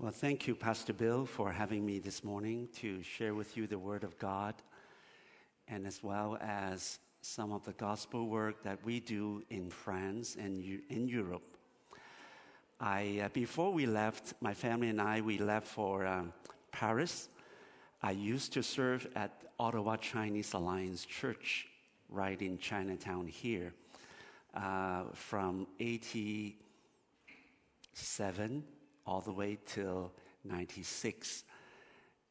Well, thank you, Pastor Bill, for having me this morning to share with you the Word of God and as well as some of the gospel work that we do in France and in Europe. I, uh, before we left, my family and I, we left for um, Paris. I used to serve at Ottawa Chinese Alliance Church right in Chinatown here uh, from 87 all the way till 96.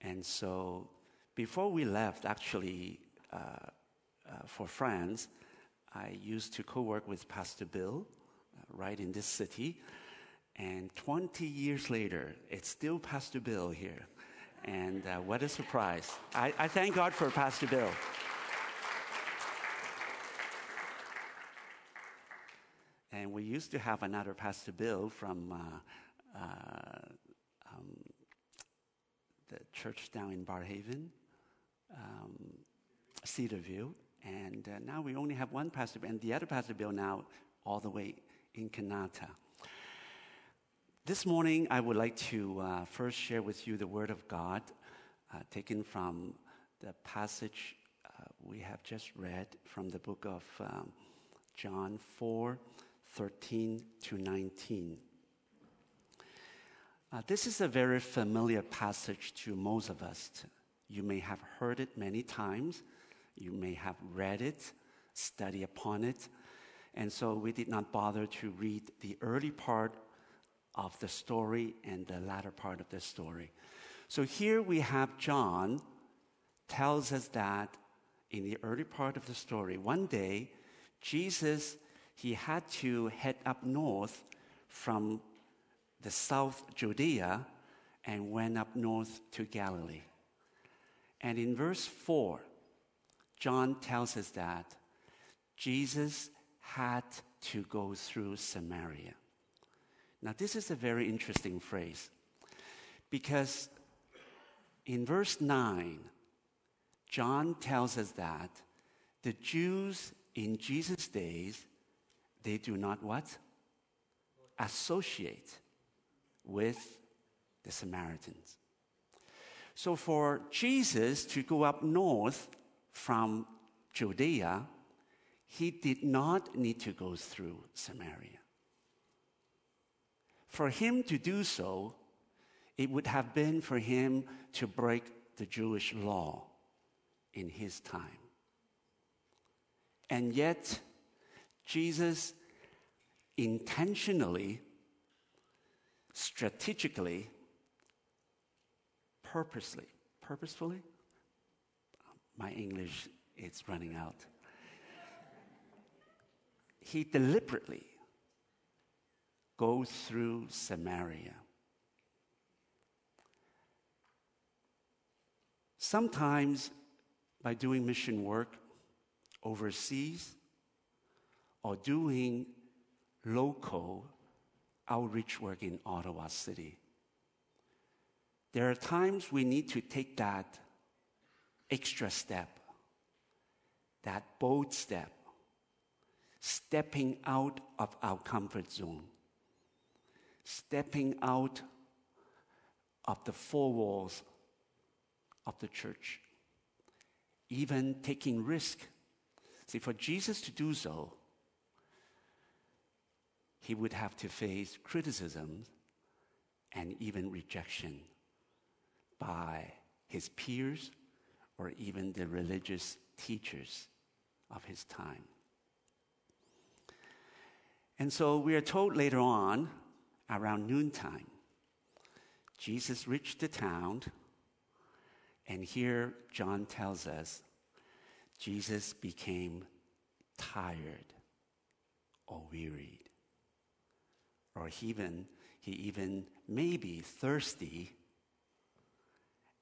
And so before we left, actually, uh, uh, for France, I used to co work with Pastor Bill uh, right in this city. And 20 years later, it's still Pastor Bill here. And uh, what a surprise. I, I thank God for Pastor Bill. And we used to have another Pastor Bill from uh, um, the church down in Barrhaven, um, Cedarview, and uh, now we only have one pastor, and the other pastor Bill now all the way in Kanata. This morning, I would like to uh, first share with you the Word of God, uh, taken from the passage uh, we have just read from the book of um, John 4 13 to 19. Uh, this is a very familiar passage to most of us. You may have heard it many times, you may have read it, study upon it, and so we did not bother to read the early part of the story and the latter part of the story. So here we have John tells us that in the early part of the story, one day Jesus he had to head up north from the south Judea and went up north to Galilee. And in verse 4, John tells us that Jesus had to go through Samaria. Now, this is a very interesting phrase because in verse 9, John tells us that the Jews in Jesus' days, they do not what? Associate with the Samaritans. So for Jesus to go up north from Judea, he did not need to go through Samaria. For him to do so, it would have been for him to break the Jewish law in his time. And yet, Jesus intentionally strategically, purposely, purposefully, my English is running out. He deliberately goes through Samaria. Sometimes by doing mission work overseas or doing local outreach work in Ottawa City. There are times we need to take that extra step, that bold step, stepping out of our comfort zone, stepping out of the four walls of the church, even taking risk. See, for Jesus to do so, he would have to face criticism and even rejection by his peers or even the religious teachers of his time. And so we are told later on, around noontime, Jesus reached the town, and here John tells us Jesus became tired or wearied or even he even may be thirsty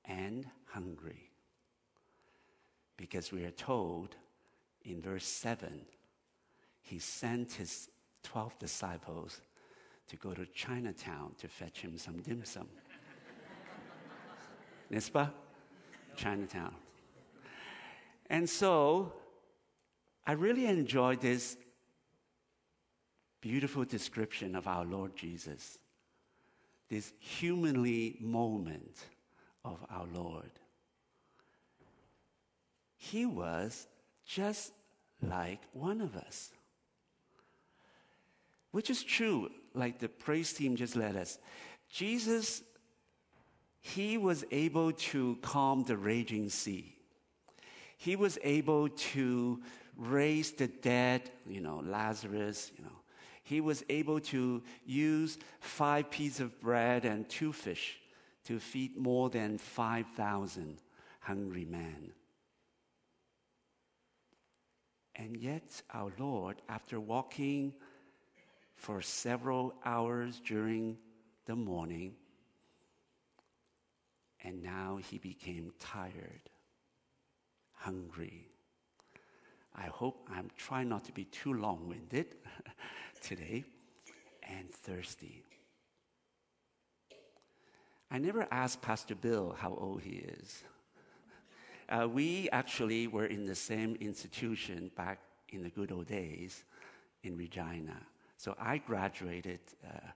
and hungry. Because we are told in verse 7, he sent his 12 disciples to go to Chinatown to fetch him some dim sum. Nispa? Chinatown. And so I really enjoyed this beautiful description of our Lord Jesus. this humanly moment of our Lord. He was just like one of us. Which is true, like the praise team just led us. Jesus, he was able to calm the raging sea. He was able to raise the dead, you know, Lazarus, you know. He was able to use five pieces of bread and two fish to feed more than 5,000 hungry men. And yet, our Lord, after walking for several hours during the morning, and now he became tired, hungry. I hope I'm trying not to be too long winded today, and thirsty. I never asked Pastor Bill how old he is. Uh, we actually were in the same institution back in the good old days in Regina. So I graduated uh,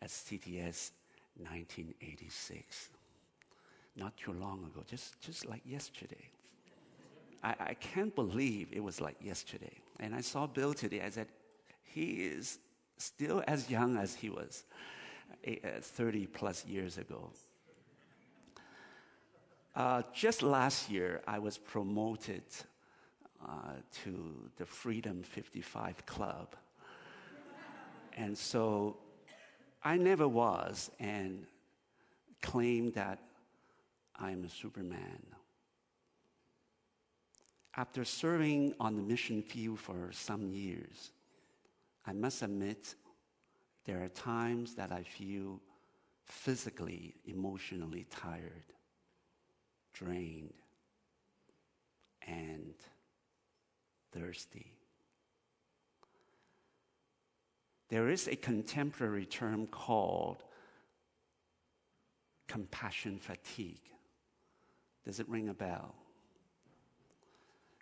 at CTS 1986. Not too long ago, just, just like yesterday. I, I can't believe it was like yesterday. And I saw Bill today. I said, he is still as young as he was uh, 30 plus years ago. Uh, just last year, I was promoted uh, to the Freedom 55 Club. and so I never was and claimed that I'm a Superman. After serving on the mission field for some years, I must admit there are times that I feel physically, emotionally tired drained, and thirsty. There is a contemporary term called compassion fatigue. Does it ring a bell?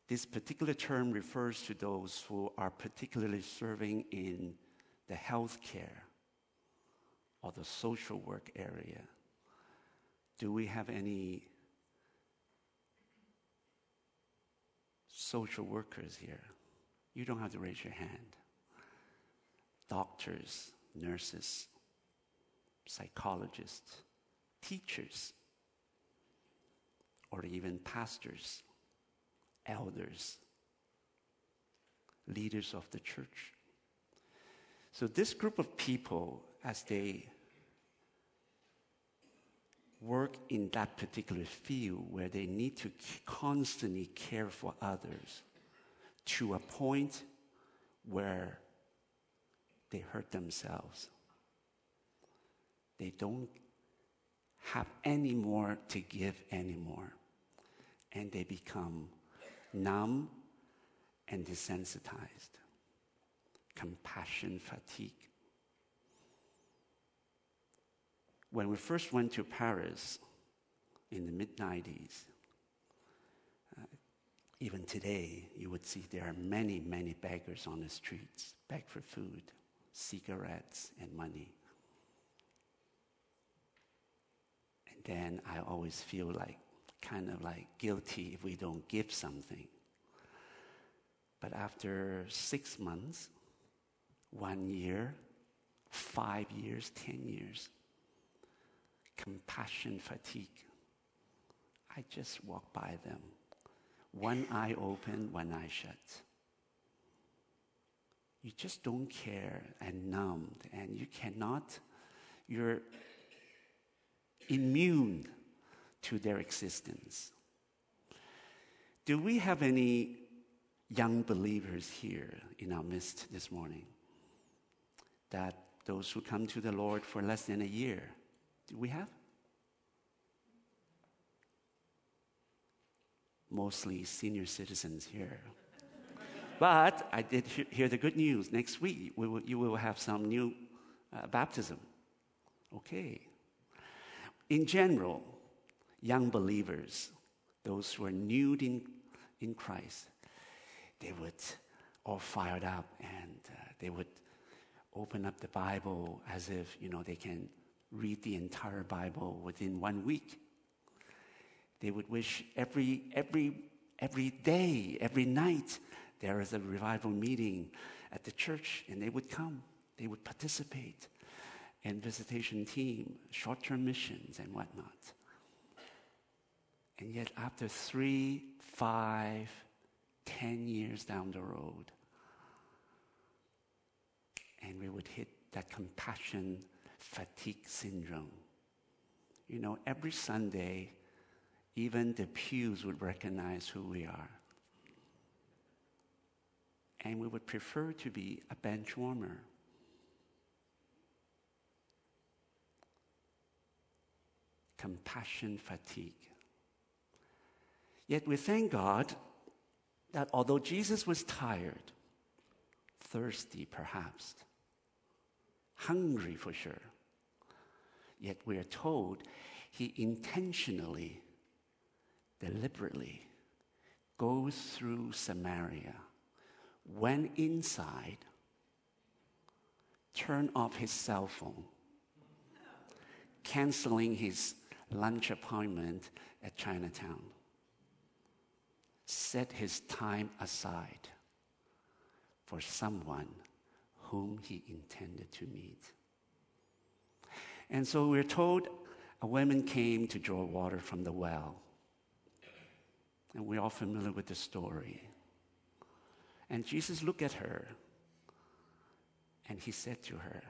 This particular term refers to those who are particularly serving in the healthcare or the social work area. Do we have any social workers here. You don't have to raise your hand. Doctors, nurses, psychologists, teachers, or even pastors, elders, leaders of the church. So, this group of people, as they work in that particular field where they need to constantly care for others to a point where they hurt themselves. They don't have any more to give anymore. And they become numb and desensitized. Compassion fatigue. When we first went to Paris in the mid 90s, uh, even today, you would see there are many, many beggars on the streets, beg for food, cigarettes, and money. And then I always feel like, kind of like guilty if we don't give something. But after six months, one year, five years, ten years, compassion fatigue. I just walk by them, one eye open, one eye shut. You just don't care and numbed, and you cannot, you're immune to their existence. Do we have any young believers here in our midst this morning? That those who come to the Lord for less than a year, do we have? Mostly senior citizens here. but I did hear the good news. Next week, we will, you will have some new uh, baptism. Okay. In general, young believers, those who are new in, in Christ, they would all fired up and uh, they would open up the Bible as if, you know, they can read the entire Bible within one week. They would wish every, every, every day, every night, there is a revival meeting at the church, and they would come. They would participate in visitation team, short term missions, and whatnot. And yet, after three, five, ten years down the road, and we would hit that compassion fatigue syndrome. You know, every Sunday, even the pews would recognize who we are. And we would prefer to be a bench warmer. Compassion fatigue. Yet we thank God that although Jesus was tired, thirsty perhaps, hungry for sure, yet we are told he intentionally, deliberately goes through Samaria, went inside, turned off his cell phone, canceling his lunch appointment at Chinatown set his time aside for someone whom he intended to meet. And so we're told a woman came to draw water from the well. And we're all familiar with the story. And Jesus looked at her and he said to her,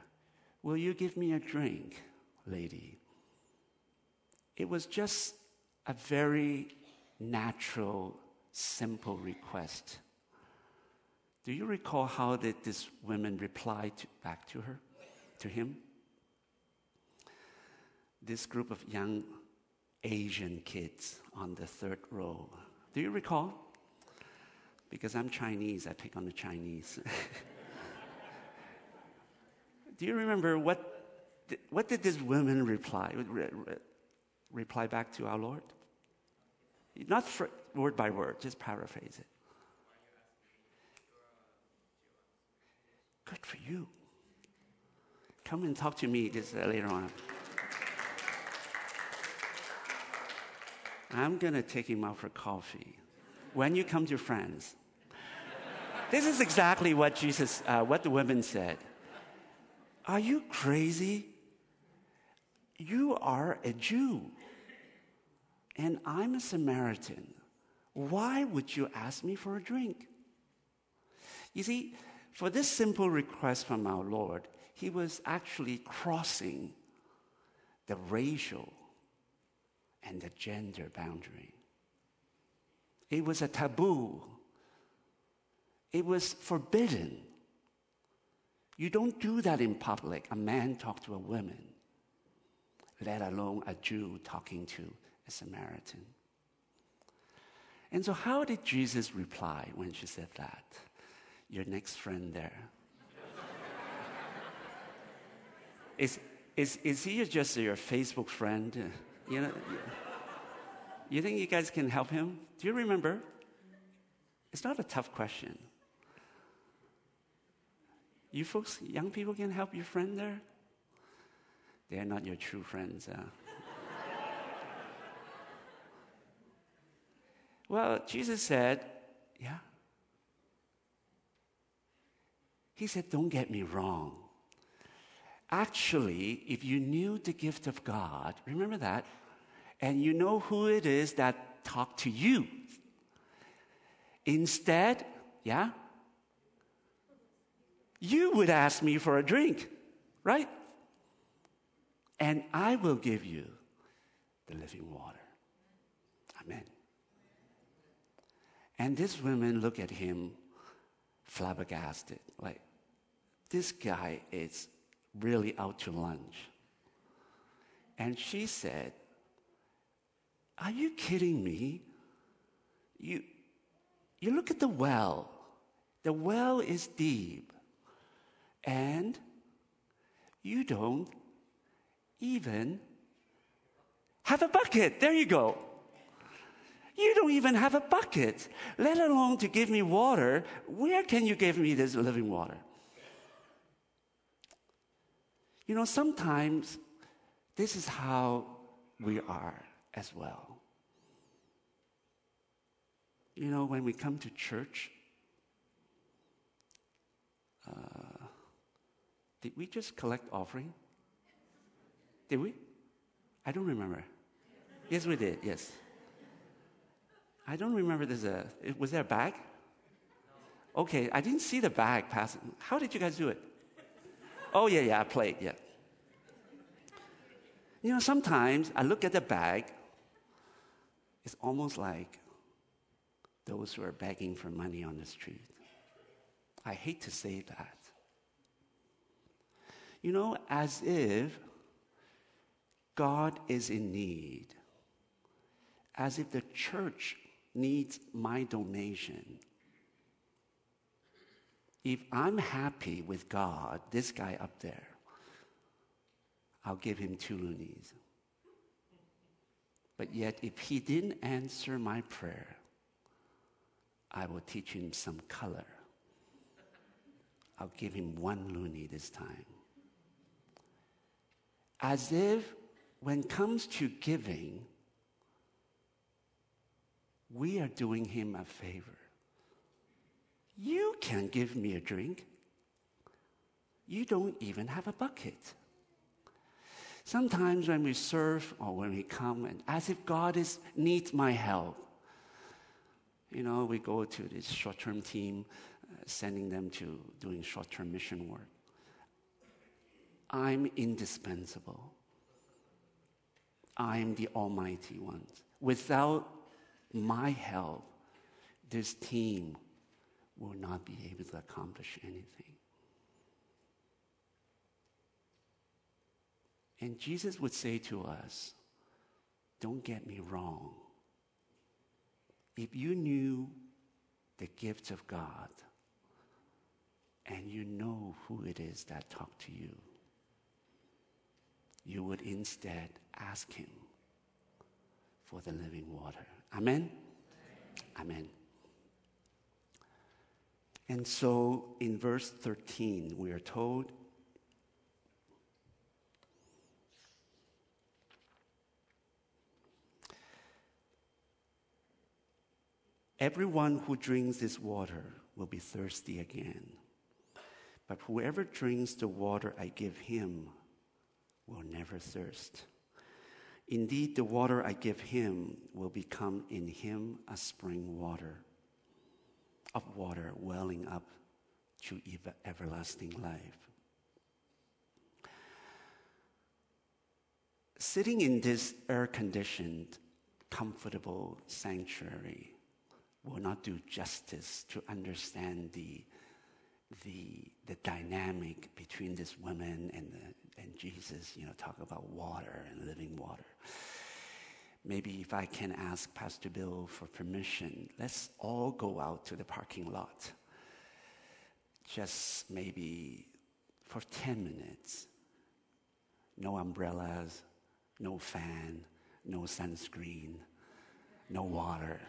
Will you give me a drink, lady? It was just a very natural simple request. Do you recall how did this woman reply to, back to her, to him? This group of young Asian kids on the third row. Do you recall? Because I'm Chinese, I pick on the Chinese. Do you remember what, what did this woman reply, reply back to our Lord? Not for, word by word, just paraphrase it. Good for you. Come and talk to me this uh, later on. I'm going to take him out for coffee. When you come to France, this is exactly what Jesus, uh, what the women said. Are you crazy? You are a Jew and I'm a Samaritan. Why would you ask me for a drink? You see, for this simple request from our Lord, he was actually crossing the racial and the gender boundary. It was a taboo. It was forbidden. You don't do that in public. A man talk to a woman, let alone a Jew talking to a Samaritan. And so, how did Jesus reply when she said that? Your next friend there. is, is, is he just your Facebook friend? You know, you think you guys can help him? Do you remember? It's not a tough question. You folks, young people, can help your friend there? They're not your true friends. Uh. Well, Jesus said, Yeah. He said, Don't get me wrong. Actually, if you knew the gift of God, remember that, and you know who it is that talked to you, instead, yeah, you would ask me for a drink, right? And I will give you the living water. Amen. And these women look at him flabbergasted, like, this guy is really out to lunch. And she said, Are you kidding me? You, you look at the well. The well is deep. And you don't even have a bucket. There you go. You don't even have a bucket, let alone to give me water. Where can you give me this living water? You know, sometimes This is how we are as well. You know, when we come to church, uh, did we just collect offering? Did we? I don't remember. Yes, we did. Yes. I don't remember. There's a. Was there a bag? Okay, I didn't see the bag passing. How did you guys do it? Oh yeah, yeah, I played. Yeah. You know, sometimes I look at the bag. It's almost like those who are begging for money on the street. I hate to say that. You know, as if God is in need, as if the church needs my donation. If I'm happy with God, this guy up there, I'll give him two loonies. But yet, if he didn't answer my prayer, I will teach him some color. I'll give him one loonie this time. As if when it comes to giving, we are doing him a favor. You can give me a drink. You don't even have a bucket. Sometimes when we serve or when we come, and as if God is, needs my help, you know, we go to this short term team, uh, sending them to doing short term mission work. I'm indispensable. I'm the Almighty One. Without my help, this team will not be able to accomplish anything. And Jesus would say to us, Don't get me wrong. If you knew the gift of God and you know who it is that talked to you, you would instead ask Him for the living water. Amen? Amen. And so in verse 13, we are told Everyone who drinks this water will be thirsty again. But whoever drinks the water I give him will never thirst. Indeed, the water I give him will become in him a spring water of water welling up to everlasting life. Sitting in this air conditioned, comfortable sanctuary will not do justice to understand the, the, the dynamic between this woman and, the, and Jesus, you know, talk about water and living water. Maybe if I can ask Pastor Bill for permission, let's all go out to the parking lot. Just maybe for 10 minutes. No umbrellas, no fan, no sunscreen, no water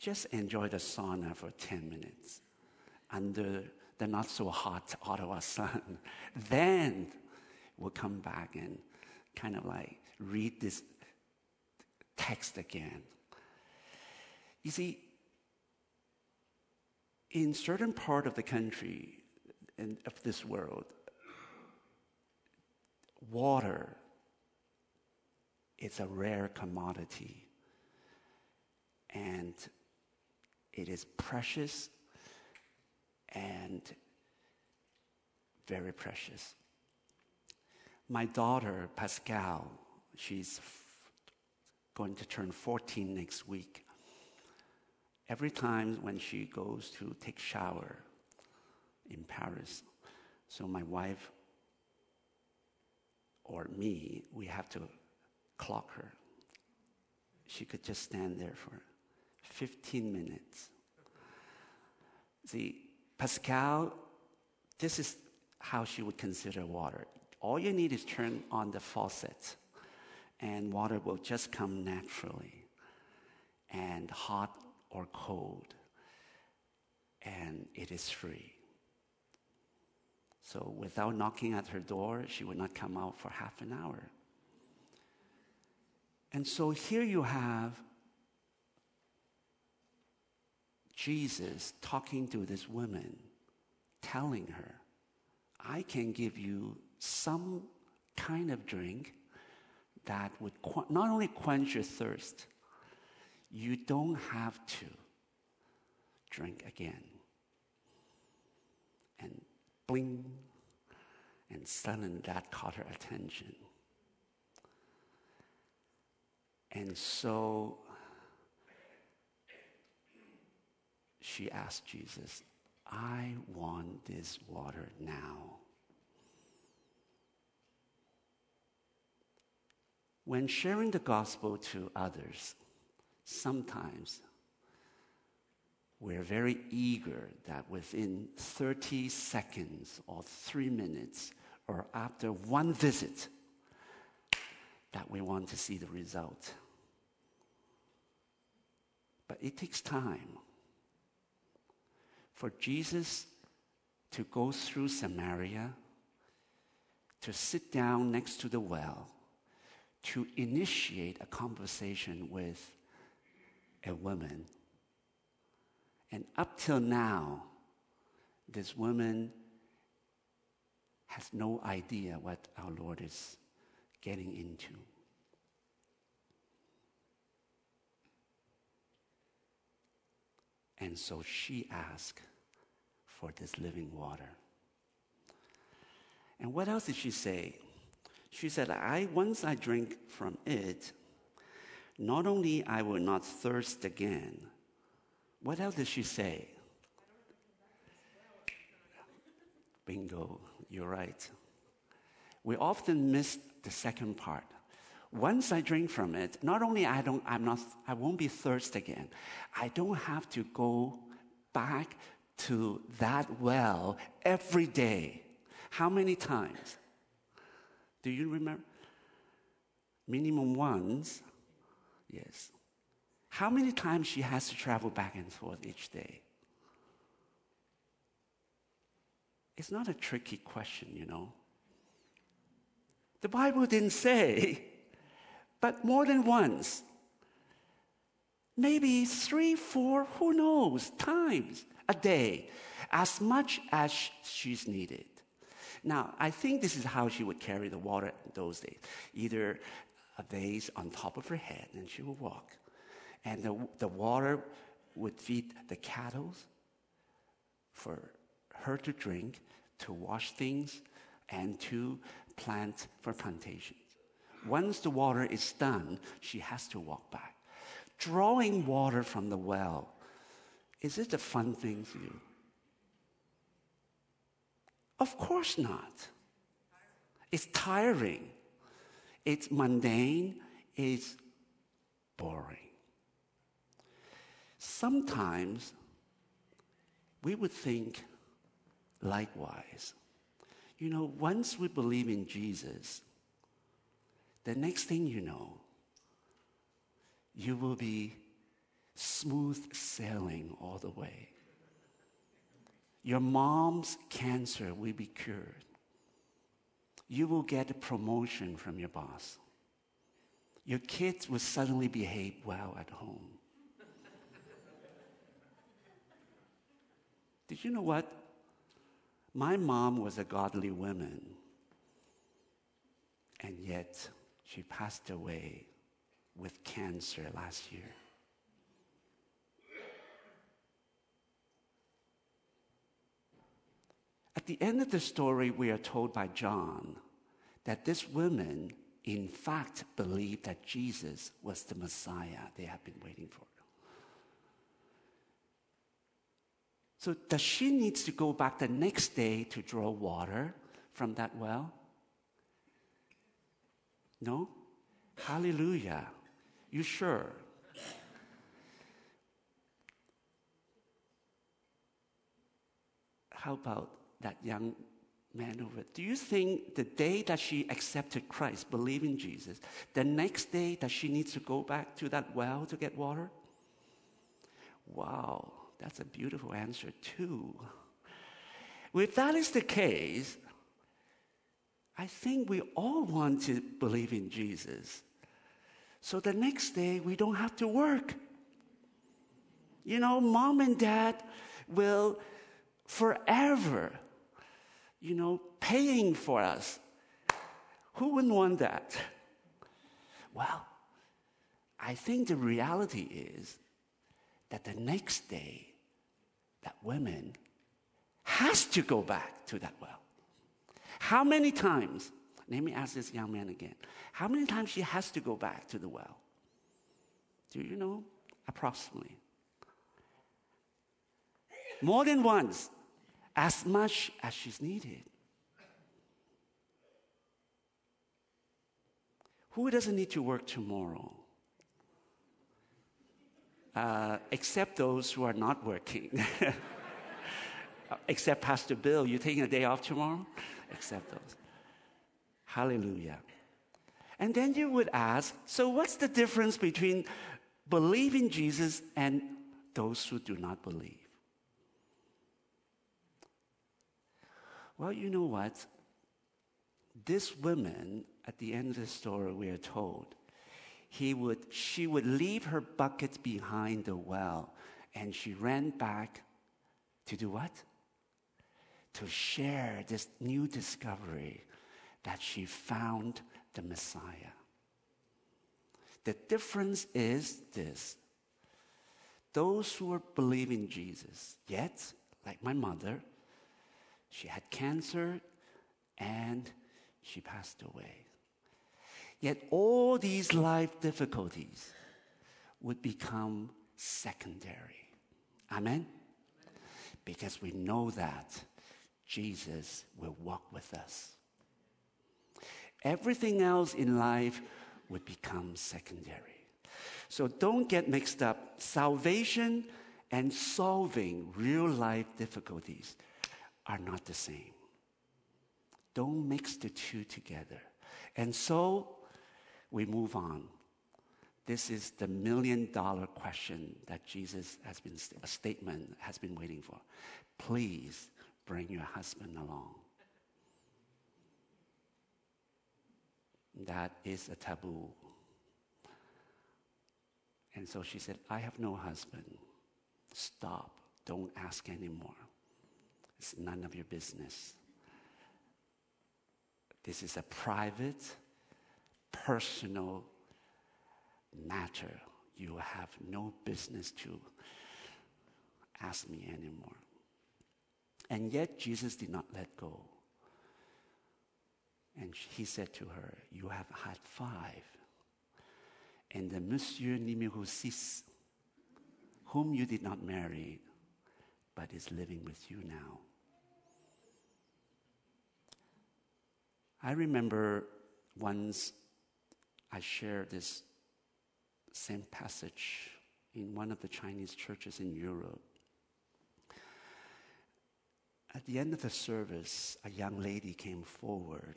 just enjoy the sauna for 10 minutes under the not so hot Ottawa sun. then we'll come back and kind of like read this text again. You see, in certain part of the country and of this world, water is a rare commodity. And it is precious and very precious. My daughter, Pascal, she's going to turn 14 next week. Every time when she goes to take shower in Paris, so my wife or me, we have to clock her. She could just stand there for 15 minutes. See, Pascal, this is how she would consider water. All you need is turn on the faucet, and water will just come naturally, and hot or cold, and it is free. So without knocking at her door, she would not come out for half an hour. And so here you have Jesus talking to this woman, telling her, I can give you some kind of drink that would not only quench your thirst, you don't have to drink again. And bling, and suddenly that caught her attention. And so she asked Jesus, I want this water now. When sharing the gospel to others, sometimes we're very eager that within 30 seconds or three minutes or after one visit, that we want to see the result. But it takes time for Jesus to go through Samaria, to sit down next to the well, to initiate a conversation with a woman. And up till now, this woman has no idea what our Lord is getting into. And so she asked for this living water. And what else did she say? She said, I once I drink from it, not only I will not thirst again. What else did she say? Bingo, you're right. We often miss the second part. Once I drink from it, not only I don't, I'm not, I won't be thirsty again. I don't have to go back to that well every day. How many times? Do you remember? Minimum once. Yes. How many times she has to travel back and forth each day? It's not a tricky question, you know. The Bible didn't say, but more than once. Maybe three, four, who knows, times a day, as much as she's needed. Now, I think this is how she would carry the water in those days either a vase on top of her head, and she would walk. And the, the water would feed the cattle for her to drink, to wash things, and to plant for plantations. Once the water is done, she has to walk back. Drawing water from the well, is it a fun thing for you? Of course not. It's tiring. It's mundane. It's boring. Sometimes we would think likewise. You know, once we believe in Jesus, the next thing you know, you will be smooth sailing all the way. Your mom's cancer will be cured. You will get a promotion from your boss. Your kids will suddenly behave well at home. Did you know what? My mom was a godly woman, and yet she passed away with cancer last year. At the end of the story, we are told by John that this woman, in fact, believed that Jesus was the Messiah they had been waiting for. So, does she needs to go back the next day to draw water from that well? No? Hallelujah. You sure? How about that young man over? Do you think the day that she accepted Christ, believing Jesus, the next day that she needs to go back to that well to get water? Wow, that's a beautiful answer, too. if that is the case, I think we all want to believe in Jesus. So the next day, we don't have to work. You know, mom and dad will forever, you know, paying for us. Who wouldn't want that? Well, I think the reality is that the next day, that woman has to go back to that well. How many times? Let me ask this young man again. How many times she has to go back to the well? Do you know? Approximately. More than once, as much as she's needed. Who doesn't need to work tomorrow? Uh, except those who are not working. except Pastor Bill, you taking a day off tomorrow? Except those. Hallelujah. And then you would ask so, what's the difference between believing Jesus and those who do not believe? Well, you know what? This woman, at the end of the story, we are told, he would, she would leave her bucket behind the well and she ran back to do what? To share this new discovery that she found the Messiah. The difference is this those who are believing Jesus, yet, like my mother, she had cancer and she passed away. Yet all these life difficulties would become secondary. Amen? Because we know that Jesus will walk with us. Everything else in life would become secondary. So don't get mixed up. Salvation and solving real life difficulties are not the same. Don't mix the two together. And so we move on. This is the million dollar question that Jesus has been, a statement has been waiting for. Please bring your husband along. That is a taboo. And so she said, I have no husband. Stop. Don't ask anymore. It's none of your business. This is a private, personal matter. You have no business to ask me anymore. And yet, Jesus did not let go. And he said to her, You have had five. And the Monsieur numéro six, whom you did not marry, but is living with you now. I remember once I shared this same passage in one of the Chinese churches in Europe. At the end of the service, a young lady came forward,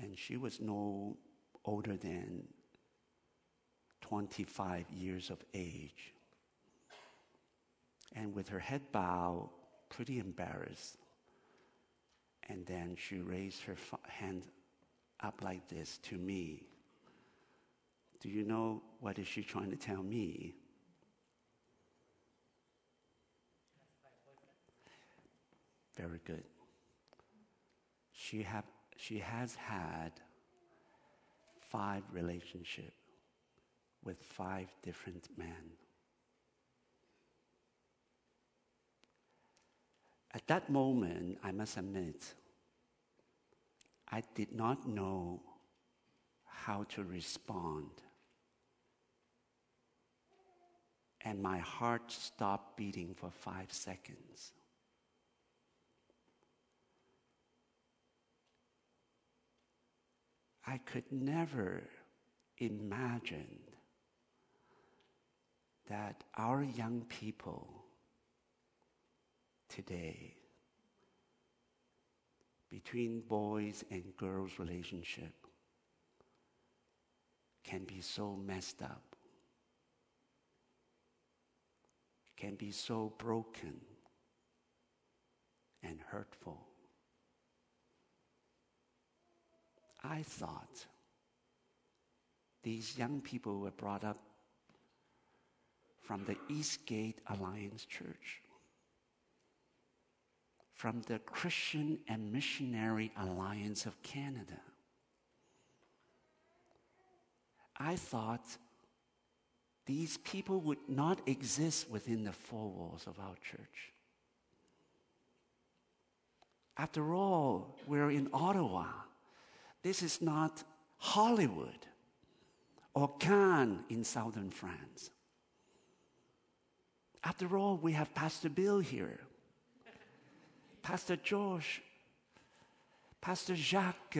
and she was no older than 25 years of age. And with her head bowed, pretty embarrassed, and then she raised her hand up like this to me. Do you know what is she trying to tell me? Very good. She, have, she has had five relationships with five different men. At that moment, I must admit, I did not know how to respond. And my heart stopped beating for five seconds. I could never imagine that our young people today between boys and girls relationship can be so messed up can be so broken and hurtful. I thought these young people were brought up from the Eastgate Alliance Church, from the Christian and Missionary Alliance of Canada. I thought these people would not exist within the four walls of our church. After all, we're in Ottawa. This is not Hollywood or Cannes in southern France. After all, we have Pastor Bill here, Pastor George, Pastor Jacques,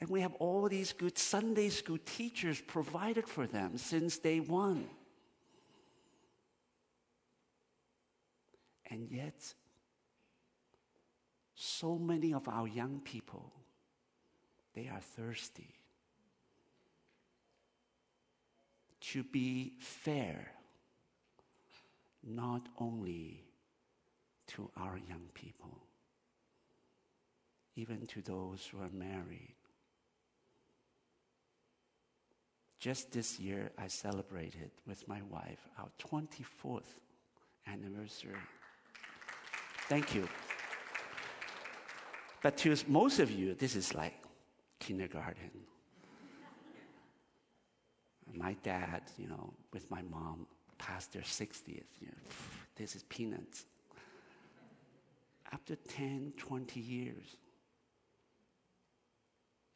and we have all these good Sunday school teachers provided for them since day one. And yet, so many of our young people, they are thirsty to be fair, not only to our young people, even to those who are married. Just this year, I celebrated with my wife our 24th anniversary. Thank you. But to most of you, this is like kindergarten. my dad, you know, with my mom, past their 60th. You know, this is peanuts. After 10, 20 years,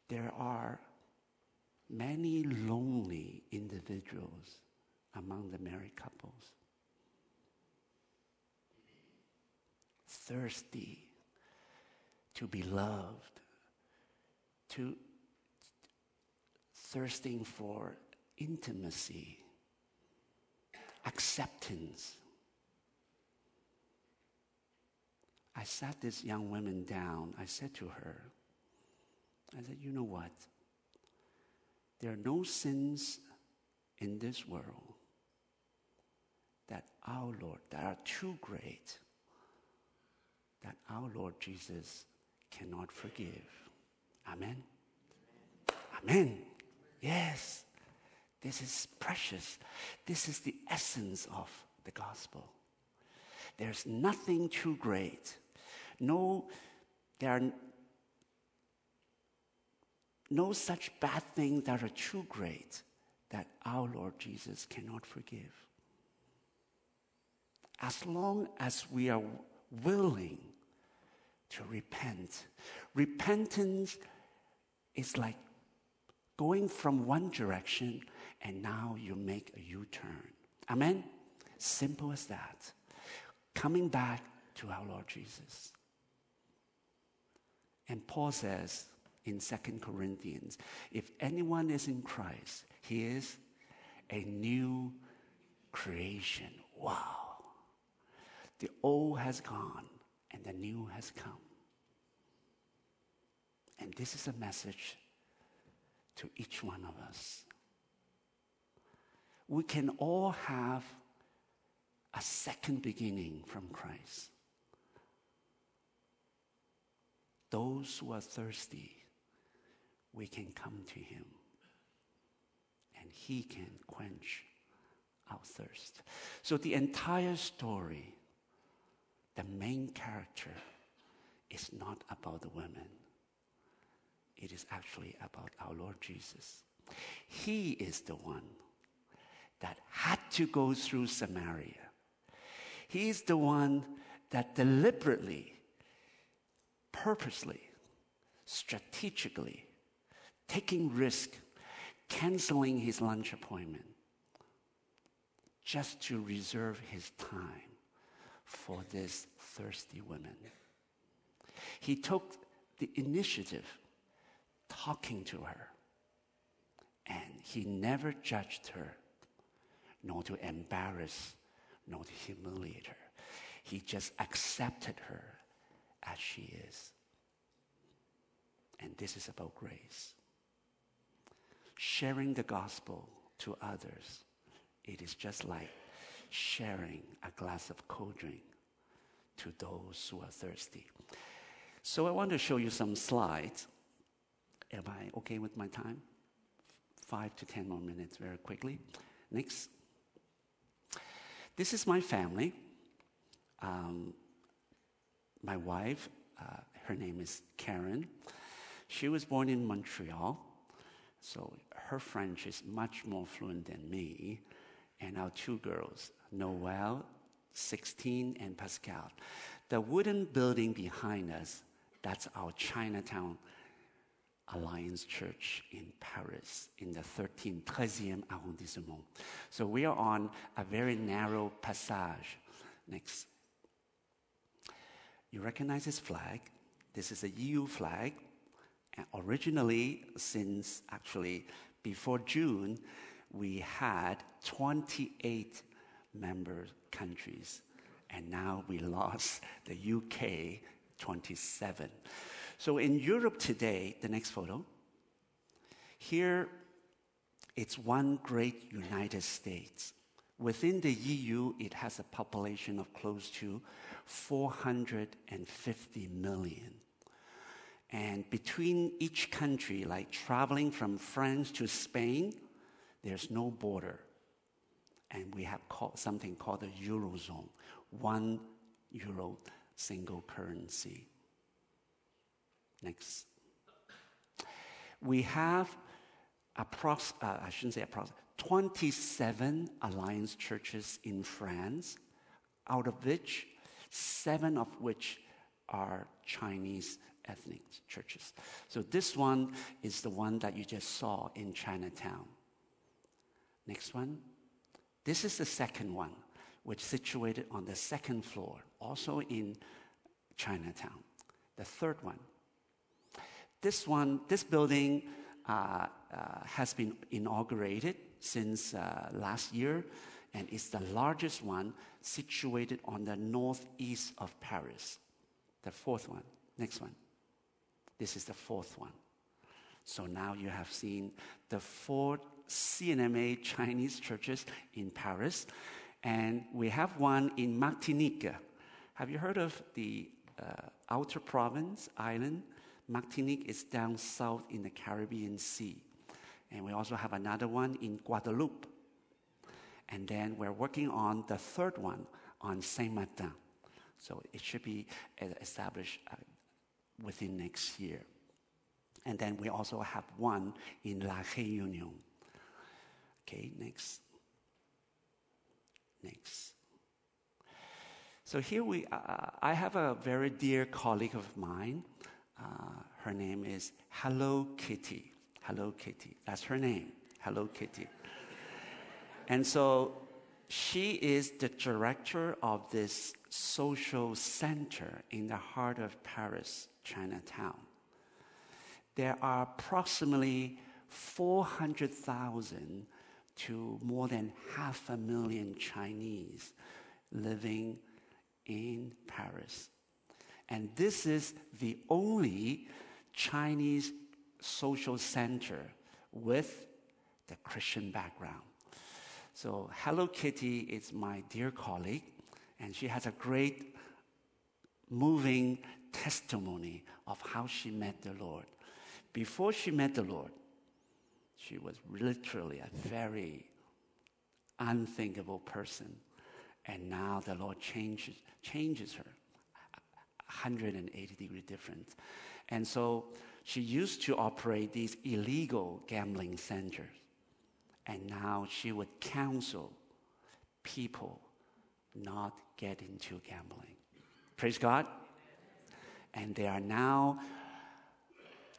there are many lonely individuals among the married couples. Thirsty to be loved, to thirsting for intimacy, acceptance. I sat this young woman down. I said to her, I said, you know what? There are no sins in this world that our Lord, that are too great, that our Lord Jesus cannot forgive. Amen. Amen. Yes. This is precious. This is the essence of the gospel. There's nothing too great. No, there are no such bad things that are too great that our Lord Jesus cannot forgive. As long as we are willing to repent. Repentance is like going from one direction and now you make a U turn. Amen? Simple as that. Coming back to our Lord Jesus. And Paul says in Second Corinthians if anyone is in Christ, he is a new creation. Wow. The old has gone and the new has come. And this is a message to each one of us. We can all have a second beginning from Christ. Those who are thirsty, we can come to Him and He can quench our thirst. So, the entire story the main character is not about the women. It is actually about our Lord Jesus. He is the one that had to go through Samaria. He's the one that deliberately, purposely, strategically, taking risk, canceling his lunch appointment, just to reserve his time for this thirsty woman. He took the initiative talking to her, and he never judged her, nor to embarrass, nor to humiliate her. He just accepted her as she is. And this is about grace. Sharing the gospel to others, it is just like sharing a glass of cold drink to those who are thirsty. So I want to show you some slides. Am I okay with my time? Five to ten more minutes, very quickly. Next. This is my family. Um, my wife, uh, her name is Karen. She was born in Montreal, so her French is much more fluent than me. And our two girls, Noelle, 16, and Pascal. The wooden building behind us, that's our Chinatown Alliance Church in Paris, in the 13th, 13e arrondissement. So we are on a very narrow passage. Next. You recognize this flag? This is a EU flag. And originally, since actually before June, we had 28 member countries, and now we lost the UK 27. So in Europe today, the next photo, here it's one great United States. Within the EU, it has a population of close to 450 million. And between each country, like traveling from France to Spain, there's no border. And we have called something called the Eurozone, one euro single currency. Next. We have approx, uh, I shouldn't say approx, 27 alliance churches in France, out of which seven of which are Chinese ethnic churches. So this one is the one that you just saw in Chinatown. Next one. This is the second one, which situated on the second floor, also in Chinatown. The third one. This one, this building uh, uh, has been inaugurated since uh, last year and is the largest one situated on the northeast of Paris. The fourth one. Next one. This is the fourth one. So now you have seen the four C&MA Chinese churches in Paris, and we have one in Martinique. Have you heard of the uh, outer province island? Martinique is down south in the Caribbean Sea. And we also have another one in Guadeloupe. And then we're working on the third one on Saint Martin. So it should be uh, established uh, within next year. And then we also have one in La Réunion. Okay, next. Next. So here we, uh, I have a very dear colleague of mine. Uh, her name is Hello Kitty. Hello Kitty. That's her name. Hello Kitty. and so she is the director of this social center in the heart of Paris, Chinatown. There are approximately 400,000 to more than half a million Chinese living in Paris. And this is the only Chinese social center with the Christian background. So Hello Kitty is my dear colleague, and she has a great moving testimony of how she met the Lord. Before she met the Lord, she was literally a very unthinkable person. And now the Lord changes, changes her 180 degree difference. And so she used to operate these illegal gambling centers. And now she would counsel people not get into gambling. Praise God. And there are now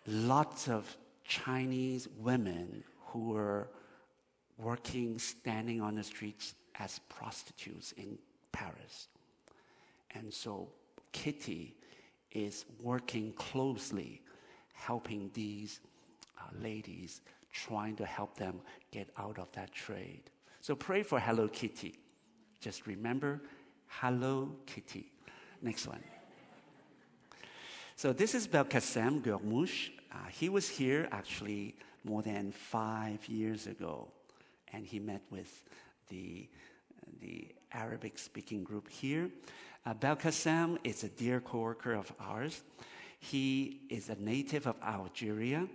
lots of Chinese women who were working, standing on the streets as prostitutes in Paris. And so Kitty is working closely, helping these uh, ladies, trying to help them get out of that trade. So pray for Hello Kitty. Just remember Hello Kitty. Next one. So this is Belkacem Gormouche. Uh, he was here actually more than five years ago, and he met with the, the Arabic speaking group here. Uh, Belkacem is a dear coworker of ours. He is a native of Algeria.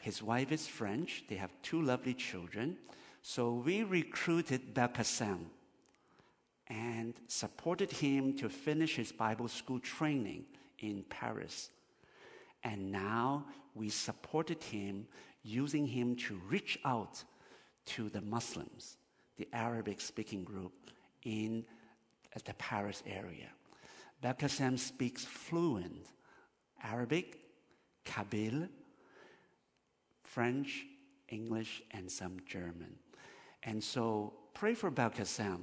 His wife is French. They have two lovely children. So we recruited Belkacem and supported him to finish his Bible school training in Paris. And now we supported him, using him to reach out to the Muslims, the Arabic speaking group in the Paris area. Belkacem speaks fluent Arabic, Kabyle, French, English, and some German. And so pray for Belkacem.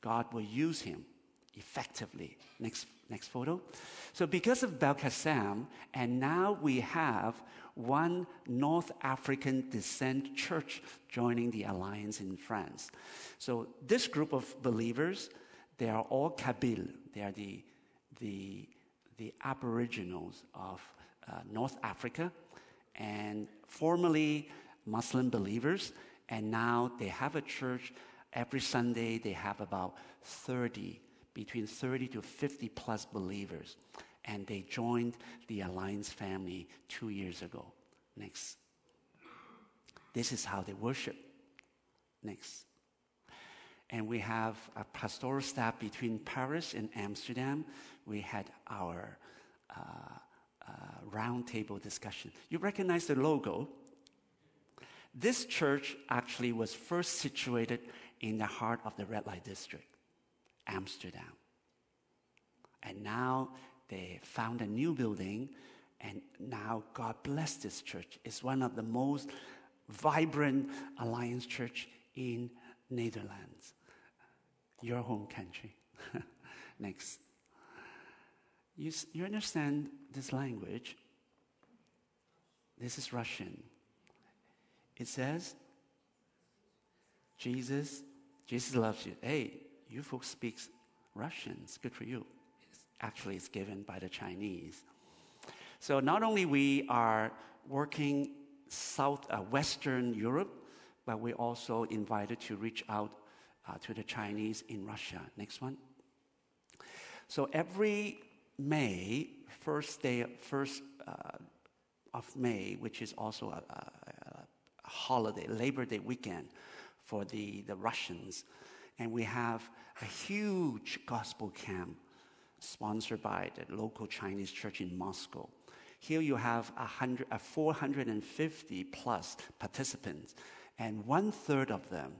God will use him effectively. Next, next photo. So because of Belkacem, and now we have one North African descent church joining the alliance in France. So this group of believers, they are all Kabyle. They are the, the, the aboriginals of uh, North Africa and formerly Muslim believers. And now they have a church. Every Sunday, they have about 30, between 30 to 50 plus believers. And they joined the Alliance family two years ago. Next. This is how they worship. Next. And we have a pastoral staff between Paris and Amsterdam. We had our uh, uh, roundtable discussion. You recognize the logo? This church actually was first situated in the heart of the red light district, Amsterdam. And now they found a new building, and now God bless this church. It's one of the most vibrant alliance church in Netherlands, your home country. Next. You, you understand this language? This is Russian. It says, Jesus, Jesus loves you. Hey, you folks speak Russian. It's good for you. It's, actually, it's given by the Chinese. So not only we are working South uh, Western Europe, but we also invited to reach out uh, to the Chinese in Russia. Next one. So every May, first day, first uh, of May, which is also a, a, a, holiday, Labor Day weekend for the, the Russians, and we have a huge gospel camp sponsored by the local Chinese church in Moscow. Here you have a hundred, a 450 plus participants, and one third of them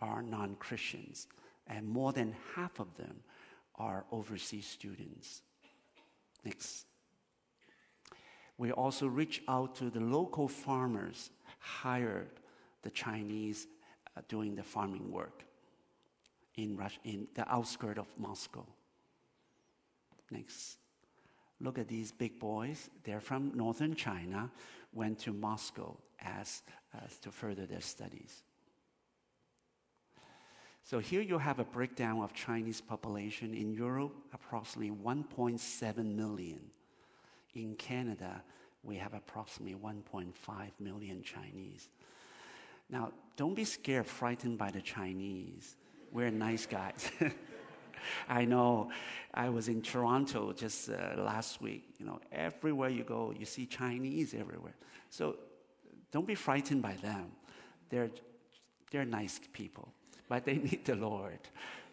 are non Christians, and more than half of them are overseas students. Next. We also reach out to the local farmers, hired the Chinese uh, doing the farming work in, Russia, in the outskirts of Moscow. Next. Look at these big boys. They're from northern China, went to Moscow as, as to further their studies. So here you have a breakdown of Chinese population in Europe, approximately 1.7 million. In Canada, we have approximately 1.5 million Chinese. Now, don't be scared, frightened by the Chinese. We're nice guys. I know. I was in Toronto just uh, last week. You know, everywhere you go, you see Chinese everywhere. So don't be frightened by them. They're, they're nice people but they need the Lord.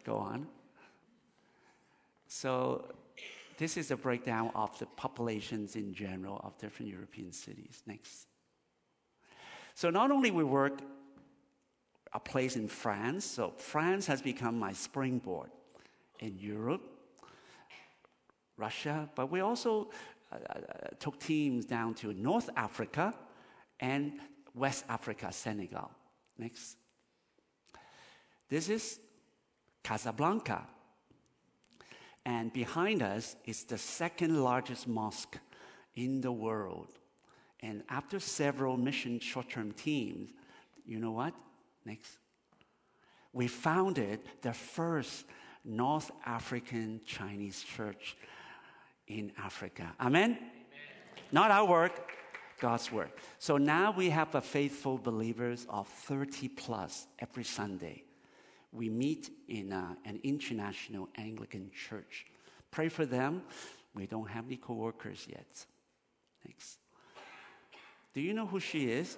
Go on. So, this is a breakdown of the populations in general of different European cities. Next. So, not only we work a place in France, so France has become my springboard in Europe, Russia, but we also uh, uh took teams down to North Africa and West Africa, Senegal. Next. This is Casablanca. And behind us is the second largest mosque in the world. And after several mission short term teams, you know what? Next. We founded the first North African Chinese church in Africa. Amen? Amen? Not our work, God's work. So now we have a faithful believers of 30 plus every Sunday We meet in uh, an international Anglican church. Pray for them. We don't have any co-workers yet. Thanks. Do you know who she is?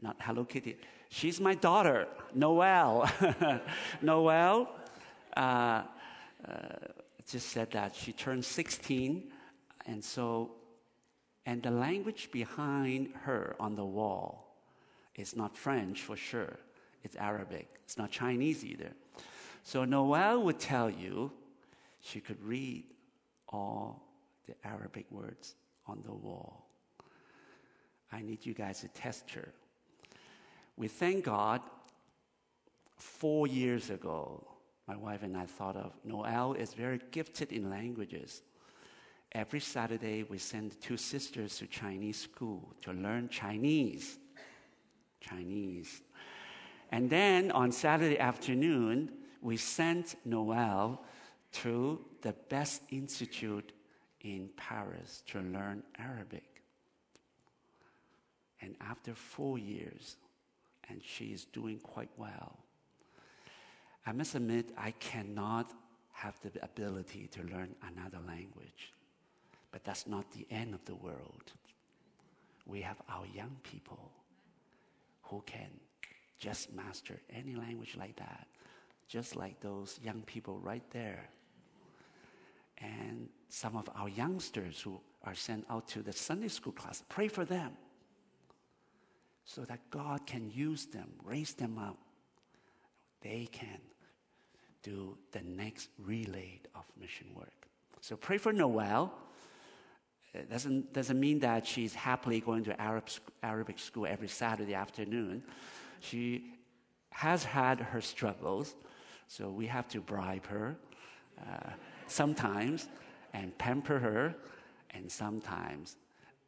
Not Hello Kitty. She's my daughter, Noelle. Noelle uh, uh, just said that she turned 16, and so, and the language behind her on the wall is not French for sure. It's Arabic. It's not Chinese either. So Noelle would tell you she could read all the Arabic words on the wall. I need you guys to test her. We thank God four years ago, my wife and I thought of Noelle is very gifted in languages. Every Saturday, we send two sisters to Chinese school to learn Chinese. Chinese. And then on Saturday afternoon, we sent Noelle to the best institute in Paris to learn Arabic. And after four years, and she is doing quite well. I must admit, I cannot have the ability to learn another language, but that's not the end of the world. We have our young people who can just master any language like that, just like those young people right there. And some of our youngsters who are sent out to the Sunday school class, pray for them so that God can use them, raise them up. They can do the next relay of mission work. So pray for Noelle. It doesn't, doesn't mean that she's happily going to Arab, Arabic school every Saturday afternoon. She has had her struggles, so we have to bribe her uh, sometimes and pamper her, and sometimes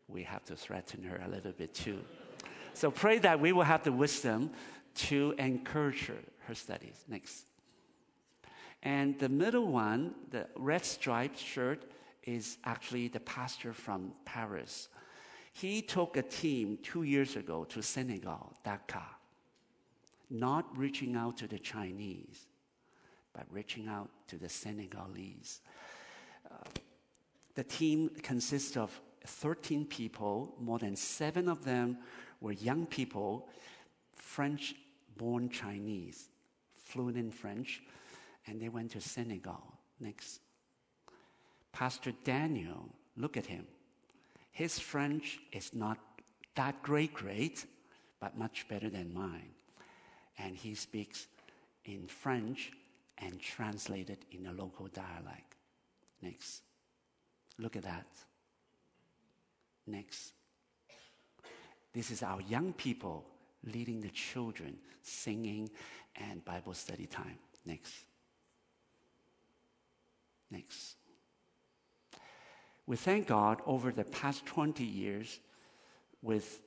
we have to threaten her a little bit too. So pray that we will have the wisdom to encourage her, her studies. Next. And the middle one, the red striped shirt, is actually the pastor from Paris. He took a team two years ago to Senegal, Dakar, not reaching out to the Chinese, but reaching out to the Senegalese. The team consists of 13 people, more than seven of them were young people, French born Chinese, fluent in French, and they went to Senegal. Next. Pastor Daniel, look at him. His French is not that great, great, but much better than mine. And he speaks in French and translated in a local dialect. Next. Look at that. Next. This is our young people leading the children, singing, and Bible study time. Next. Next. We thank God over the past 20 years with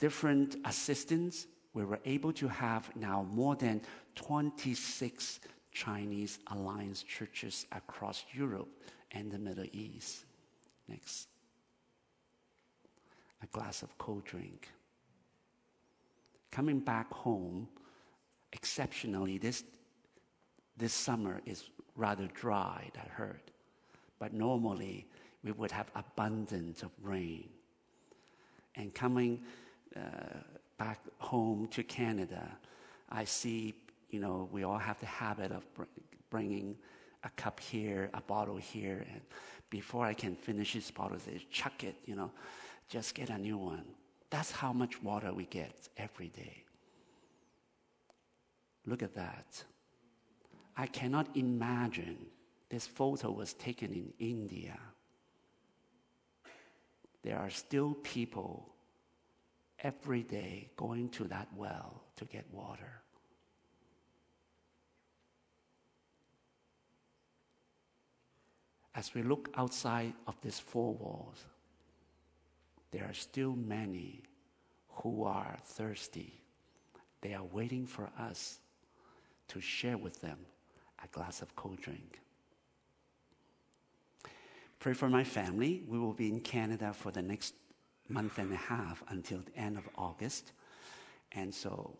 different assistance, we were able to have now more than 26 Chinese alliance churches across Europe and the Middle East. Next a glass of cold drink. Coming back home, exceptionally, this, this summer is rather dry, I heard. But normally, we would have abundance of rain. And coming uh, back home to Canada, I see, you know, we all have the habit of br- bringing a cup here, a bottle here, and before I can finish this bottle, they chuck it, you know just get a new one. That's how much water we get every day. Look at that. I cannot imagine this photo was taken in India. There are still people every day going to that well to get water. As we look outside of these four walls, there are still many who are thirsty. They are waiting for us to share with them a glass of cold drink. Pray for my family. We will be in Canada for the next month and a half until the end of August. And so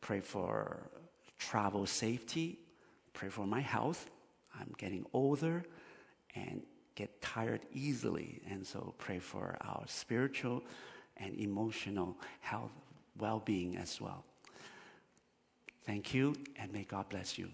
pray for travel safety, pray for my health. I'm getting older and get tired easily. And so pray for our spiritual and emotional health, well being as well. Thank you, and may God bless you.